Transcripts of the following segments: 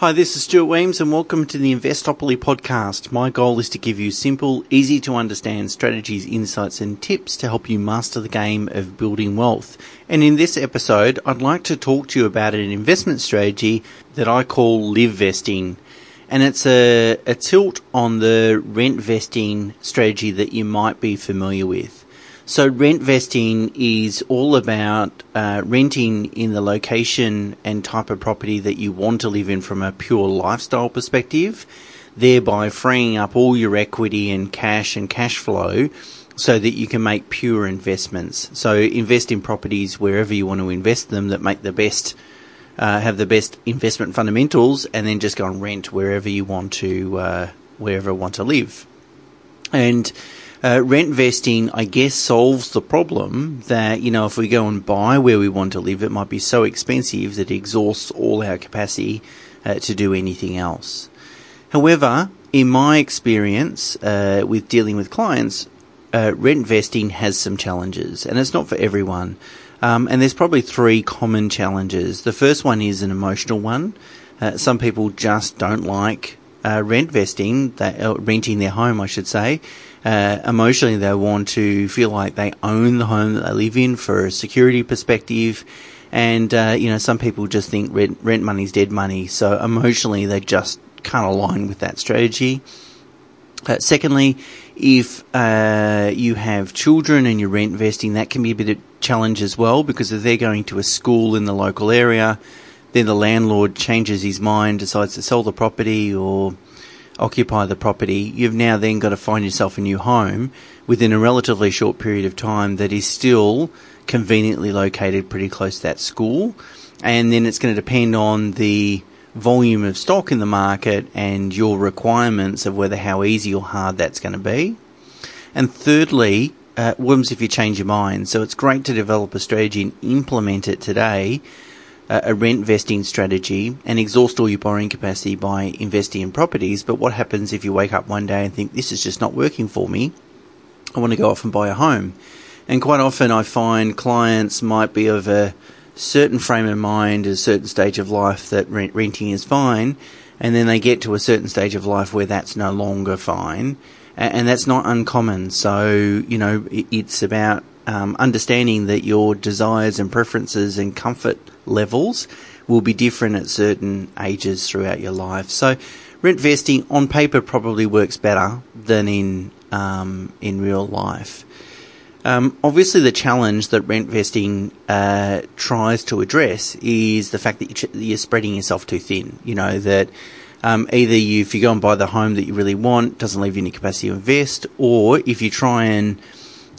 Hi, this is Stuart Wemyss and welcome to the Investopoly podcast. My goal is to give you simple, easy to understand strategies, insights and tips to help you master the game of building wealth. And in this episode, I'd like to talk to you about an investment strategy that I call live vesting. And it's a, a tilt on the rent vesting strategy that you might be familiar with. So rent vesting is all about uh, renting in the location and type of property that you want to live in from a pure lifestyle perspective, thereby freeing up all your equity and cash and cash flow so that you can make pure investments. So invest in properties wherever you want to invest them that make the best, uh, have the best investment fundamentals, and then just go and rent wherever you want to, uh, wherever you want to live. And uh, rent vesting, I guess, solves the problem that, you know, if we go and buy where we want to live, it might be so expensive that it exhausts all our capacity uh, to do anything else. However, in my experience uh, with dealing with clients, uh, rent vesting has some challenges, and it's not for everyone. Um, and there's probably three common challenges. The first one is an emotional one. Uh, some people just don't like uh, rent vesting, that, uh, renting their home, I should say. Uh, emotionally, they want to feel like they own the home that they live in for a security perspective. And, uh, you know, some people just think rent, rent money's dead money. So emotionally, they just can't align with that strategy. Uh, secondly, if uh, you have children and you're rent vesting, that can be a bit of a challenge as well because if they're going to a school in the local area, then the landlord changes his mind, decides to sell the property or occupy the property, you've now then got to find yourself a new home within a relatively short period of time that is still conveniently located pretty close to that school. And then it's going to depend on the volume of stock in the market and your requirements of whether how easy or hard that's going to be. And thirdly, uh, if you change your mind? So it's great to develop a strategy and implement it today a rent vesting strategy and exhaust all your borrowing capacity by investing in properties. But what happens if you wake up one day and think, this is just not working for me? I want to go off and buy a home. And quite often I find clients might be of a certain frame of mind, a certain stage of life that rent- renting is fine. And then they get to a certain stage of life where that's no longer fine. And that's not uncommon. So, you know, it's about um, understanding that your desires and preferences and comfort levels will be different at certain ages throughout your life. So, rent vesting on paper probably works better than in um, in real life. Um, obviously, the challenge that rent vesting uh, tries to address is the fact that you're spreading yourself too thin. You know that um, either you, if you go and buy the home that you really want, doesn't leave you any capacity to invest, or if you try and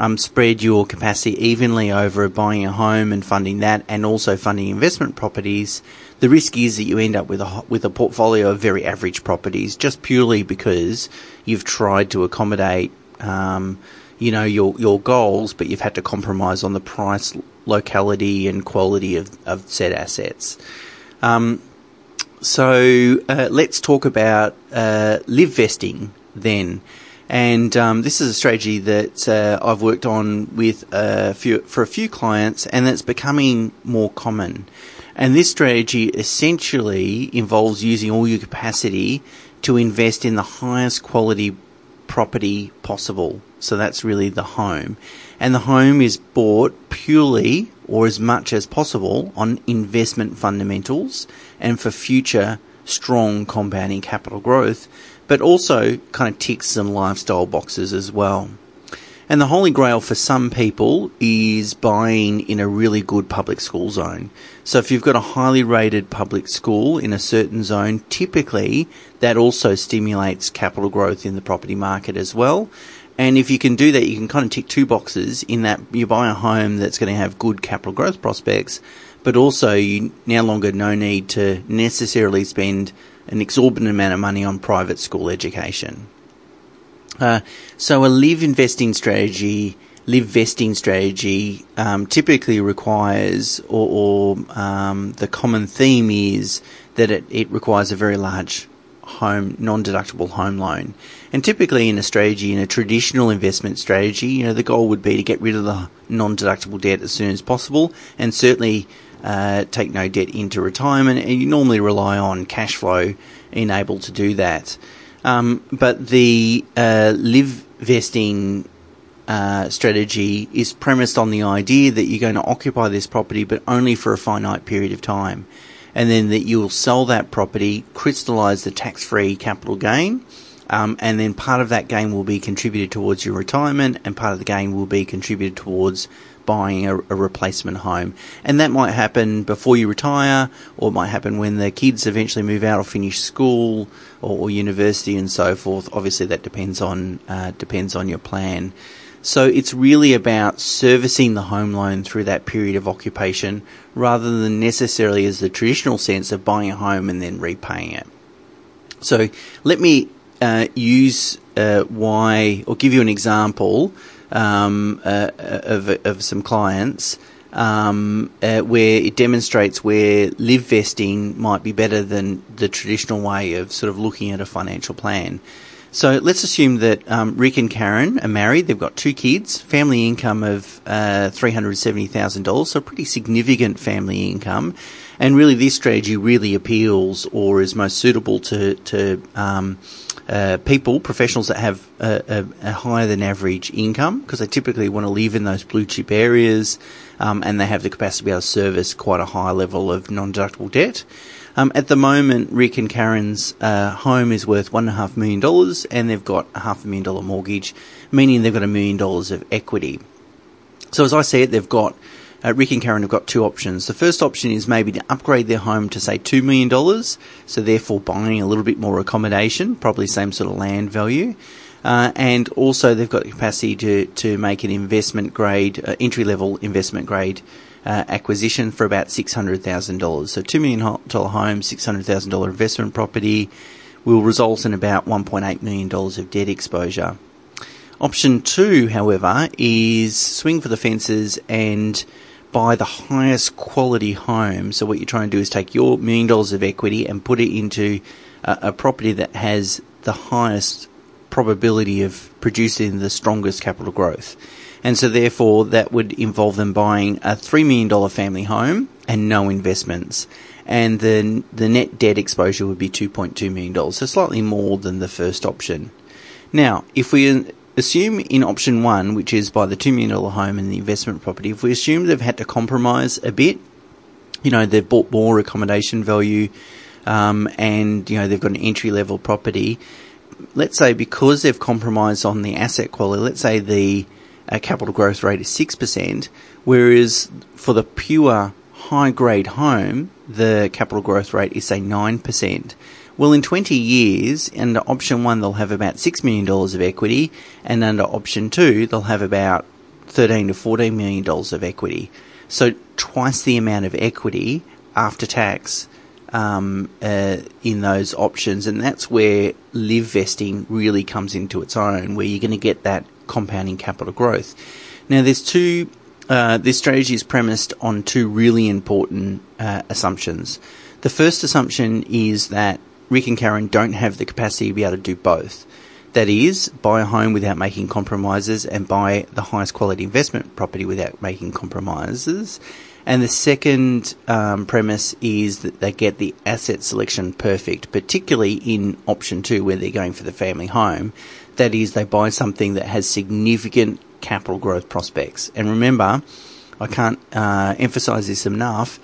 um, spread your capacity evenly over buying a home and funding that, and also funding investment properties, the risk is that you end up with a with a portfolio of very average properties, just purely because you've tried to accommodate, um, you know, your your goals, but you've had to compromise on the price, locality, and quality of of said assets. Um, so uh, let's talk about uh, live vesting then. And um, this is a strategy that uh, I've worked on with a few, for a few clients, and it's becoming more common. And this strategy essentially involves using all your capacity to invest in the highest quality property possible. So that's really the home. And the home is bought purely or as much as possible on investment fundamentals and for future strong compounding capital growth but also kind of ticks some lifestyle boxes as well. And the holy grail for some people is buying in a really good public school zone. So if you've got a highly rated public school in a certain zone, typically that also stimulates capital growth in the property market as well. And if you can do that, you can kind of tick two boxes in that you buy a home that's going to have good capital growth prospects, but also you no longer no need to necessarily spend an exorbitant amount of money on private school education. Uh, so a live investing strategy, live vesting strategy, um, typically requires, or, or um, the common theme is that it, it requires a very large home non-deductible home loan. And typically in a strategy, in a traditional investment strategy, you know, the goal would be to get rid of the non-deductible debt as soon as possible, and certainly uh, take no debt into retirement, and you normally rely on cash flow enabled to do that. Um, but the uh, live vesting uh, strategy is premised on the idea that you're going to occupy this property, but only for a finite period of time, and then that you'll sell that property, crystallize the tax-free capital gain. Um, and then part of that gain will be contributed towards your retirement, and part of the gain will be contributed towards buying a, a, replacement home. And that might happen before you retire, or it might happen when the kids eventually move out or finish school or, or university and so forth. Obviously, that depends on uh, depends on your plan. So it's really about servicing the home loan through that period of occupation rather than necessarily as the traditional sense of buying a home and then repaying it. So let me uh, use uh, why, or give you an example um, uh, of, of some clients um, uh, where it demonstrates where live vesting might be better than the traditional way of sort of looking at a financial plan. So let's assume that um, Rick and Karen are married. They've got two kids, family income of uh, $370,000, so pretty significant family income. And really, this strategy really appeals or is most suitable to, to um, uh, people, professionals that have a, a, a, higher than average income because they typically want to live in those blue chip areas um, and they have the capacity to be able to service quite a high level of non deductible debt. Um, at the moment, Rick and Karen's uh, home is worth one and a half million dollars, and they've got a half a million dollar mortgage, meaning they've got a million dollars of equity. So, as I said, they've got uh, Rick and Karen have got two options. The first option is maybe to upgrade their home to say $2 million, so therefore buying a little bit more accommodation, probably same sort of land value. Uh, and also they've got the capacity to, to make an investment grade, uh, entry level investment grade uh, acquisition for about $600,000. So $2 million home, $600,000 investment property will result in about $1.8 million of debt exposure. Option two, however, is swing for the fences and buy the highest quality home. So what you're trying to do is take your million dollars of equity and put it into a, a property that has the highest probability of producing the strongest capital growth. And so therefore that would involve them buying a $3 million family home and no investments. And then the net debt exposure would be $2.2 million. So slightly more than the first option. Now, if we assume in option one, which is by the $2 million home and the investment property, if we assume they've had to compromise a bit, you know, they've bought more accommodation value, um, and, you know, they've got an entry level property, let's say because they've compromised on the asset quality, let's say the uh, capital growth rate is 6%, whereas for the pure high grade home, the capital growth rate is say 9%. Well, in 20 years, under option one, they'll have about $6 million of equity, and under option two, they'll have about 13 to $14 million of equity. So twice the amount of equity after tax um, uh, in those options, and that's where live vesting really comes into its own, where you're going to get that compounding capital growth. Now, there's two. Uh, this strategy is premised on two really important uh, assumptions. The first assumption is that Rick and Karen don't have the capacity to be able to do both. That is, buy a home without making compromises and buy the highest quality investment property without making compromises. And the second um, premise is that they get the asset selection perfect, particularly in option two, where they're going for the family home. That is, they buy something that has significant capital growth prospects. And remember, I can't uh, emphasize this enough.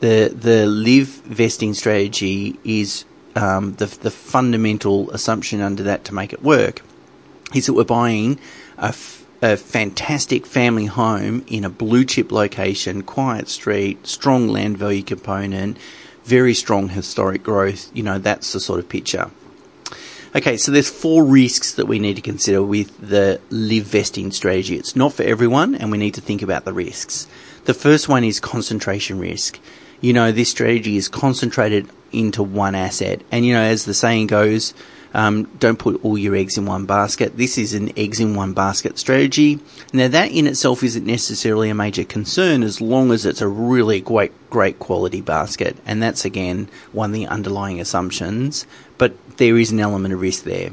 The the live vesting strategy is um, the, the fundamental assumption under that to make it work is that we're buying a, f- a fantastic family home in a blue chip location, quiet street, strong land value component, very strong historic growth. You know, that's the sort of picture. Okay, so there's four risks that we need to consider with the live vesting strategy. It's not for everyone, and we need to think about the risks. The first one is concentration risk. You know, this strategy is concentrated into one asset. And, you know, as the saying goes, um, don't put all your eggs in one basket. This is an eggs in one basket strategy. Now, that in itself isn't necessarily a major concern as long as it's a really great, great quality basket. And that's again one of the underlying assumptions, but there is an element of risk there.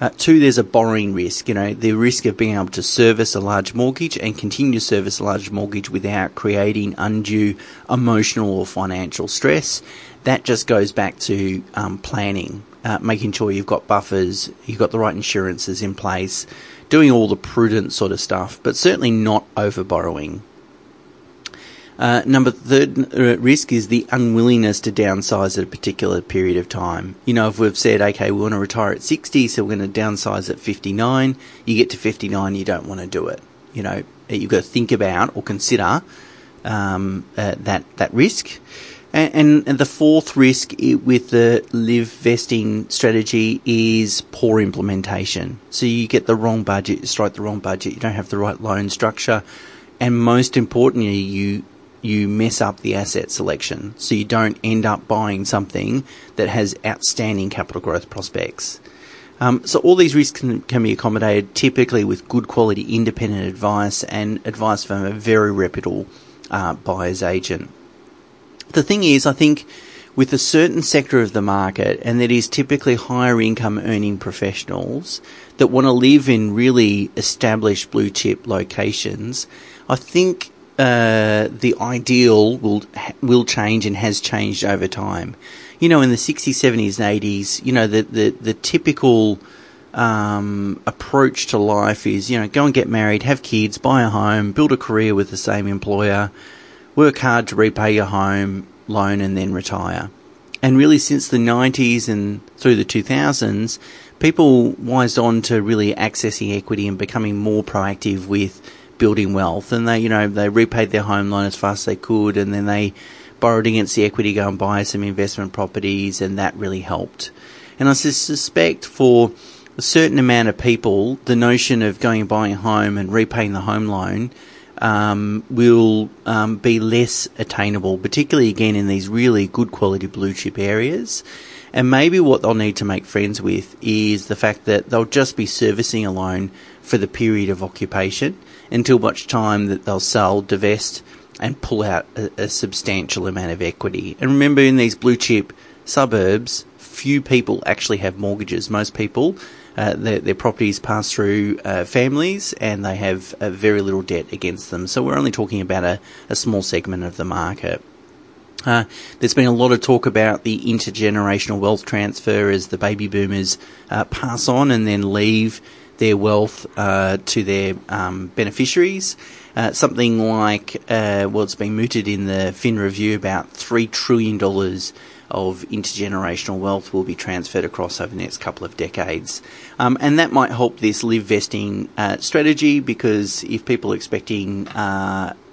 Uh, two, there's a borrowing risk. You know, the risk of being able to service a large mortgage and continue to service a large mortgage without creating undue emotional or financial stress. That just goes back to um, planning, uh, making sure you've got buffers, you've got the right insurances in place, doing all the prudent sort of stuff, but certainly not over borrowing. Uh, number third uh, risk is the unwillingness to downsize at a particular period of time. You know, if we've said, okay, we want to retire at 60, so we're going to downsize at 59, you get to 59, you don't want to do it. You know, you've got to think about or consider um, uh, that, that risk. And, and, the fourth risk with the live vesting strategy is poor implementation. So you get the wrong budget, strike the wrong budget, you don't have the right loan structure, and most importantly, you you mess up the asset selection. So you don't end up buying something that has outstanding capital growth prospects. Um, so all these risks can, can be accommodated typically with good quality independent advice and advice from a very reputable uh, buyer's agent. The thing is, I think with a certain sector of the market, and that is typically higher income earning professionals that want to live in really established blue chip locations, I think uh, the ideal will will change and has changed over time. You know, in the 60s, 70s, and 80s, you know, the the, the typical um, approach to life is, you know, go and get married, have kids, buy a home, build a career with the same employer, work hard to repay your home loan, and then retire. And really, since the 90s and through the 2000s, people wised on to really accessing equity and becoming more proactive with building wealth, and they, you know, they repaid their home loan as fast as they could, and then they borrowed against the equity, go and buy some investment properties, and that really helped. And I suspect for a certain amount of people, the notion of going and buying a home and repaying the home loan um, will um, be less attainable, particularly again in these really good quality blue chip areas. And maybe what they'll need to make friends with is the fact that they'll just be servicing a loan for the period of occupation until much time that they'll sell, divest, and pull out a, a substantial amount of equity. And remember, in these blue chip suburbs, few people actually have mortgages. Most people, uh, their, their, properties pass through uh, families and they have uh, very little debt against them. So we're only talking about a, a small segment of the market. Uh, there's been a lot of talk about the intergenerational wealth transfer as the baby boomers uh, pass on and then leave their wealth uh, to their um, beneficiaries. Uh, something like, uh, well, it's been mooted in the Fin Review about $3 trillion of intergenerational wealth will be transferred across over the next couple of decades. Um, and that might help this live vesting uh, strategy because if people are expecting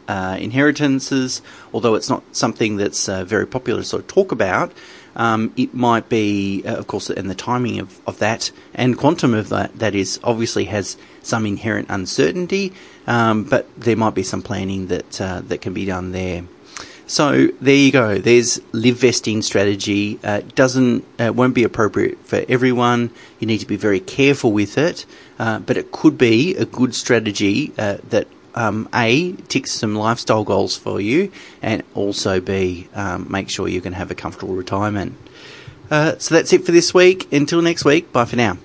uh, inheritances, although it's not something that's uh, very popular to sort of talk about, um, it might be, uh, of course, and the timing of, of that and quantum of that, that is obviously has some inherent uncertainty, um, but there might be some planning that uh, that can be done there. So there you go. There's live vesting strategy. Uh, doesn't uh, won't be appropriate for everyone. You need to be very careful with it, uh, but it could be a good strategy uh, that um, A, ticks some lifestyle goals for you, and also B, um, make sure you can have a comfortable retirement. Uh, so that's it for this week. Until next week, bye for now.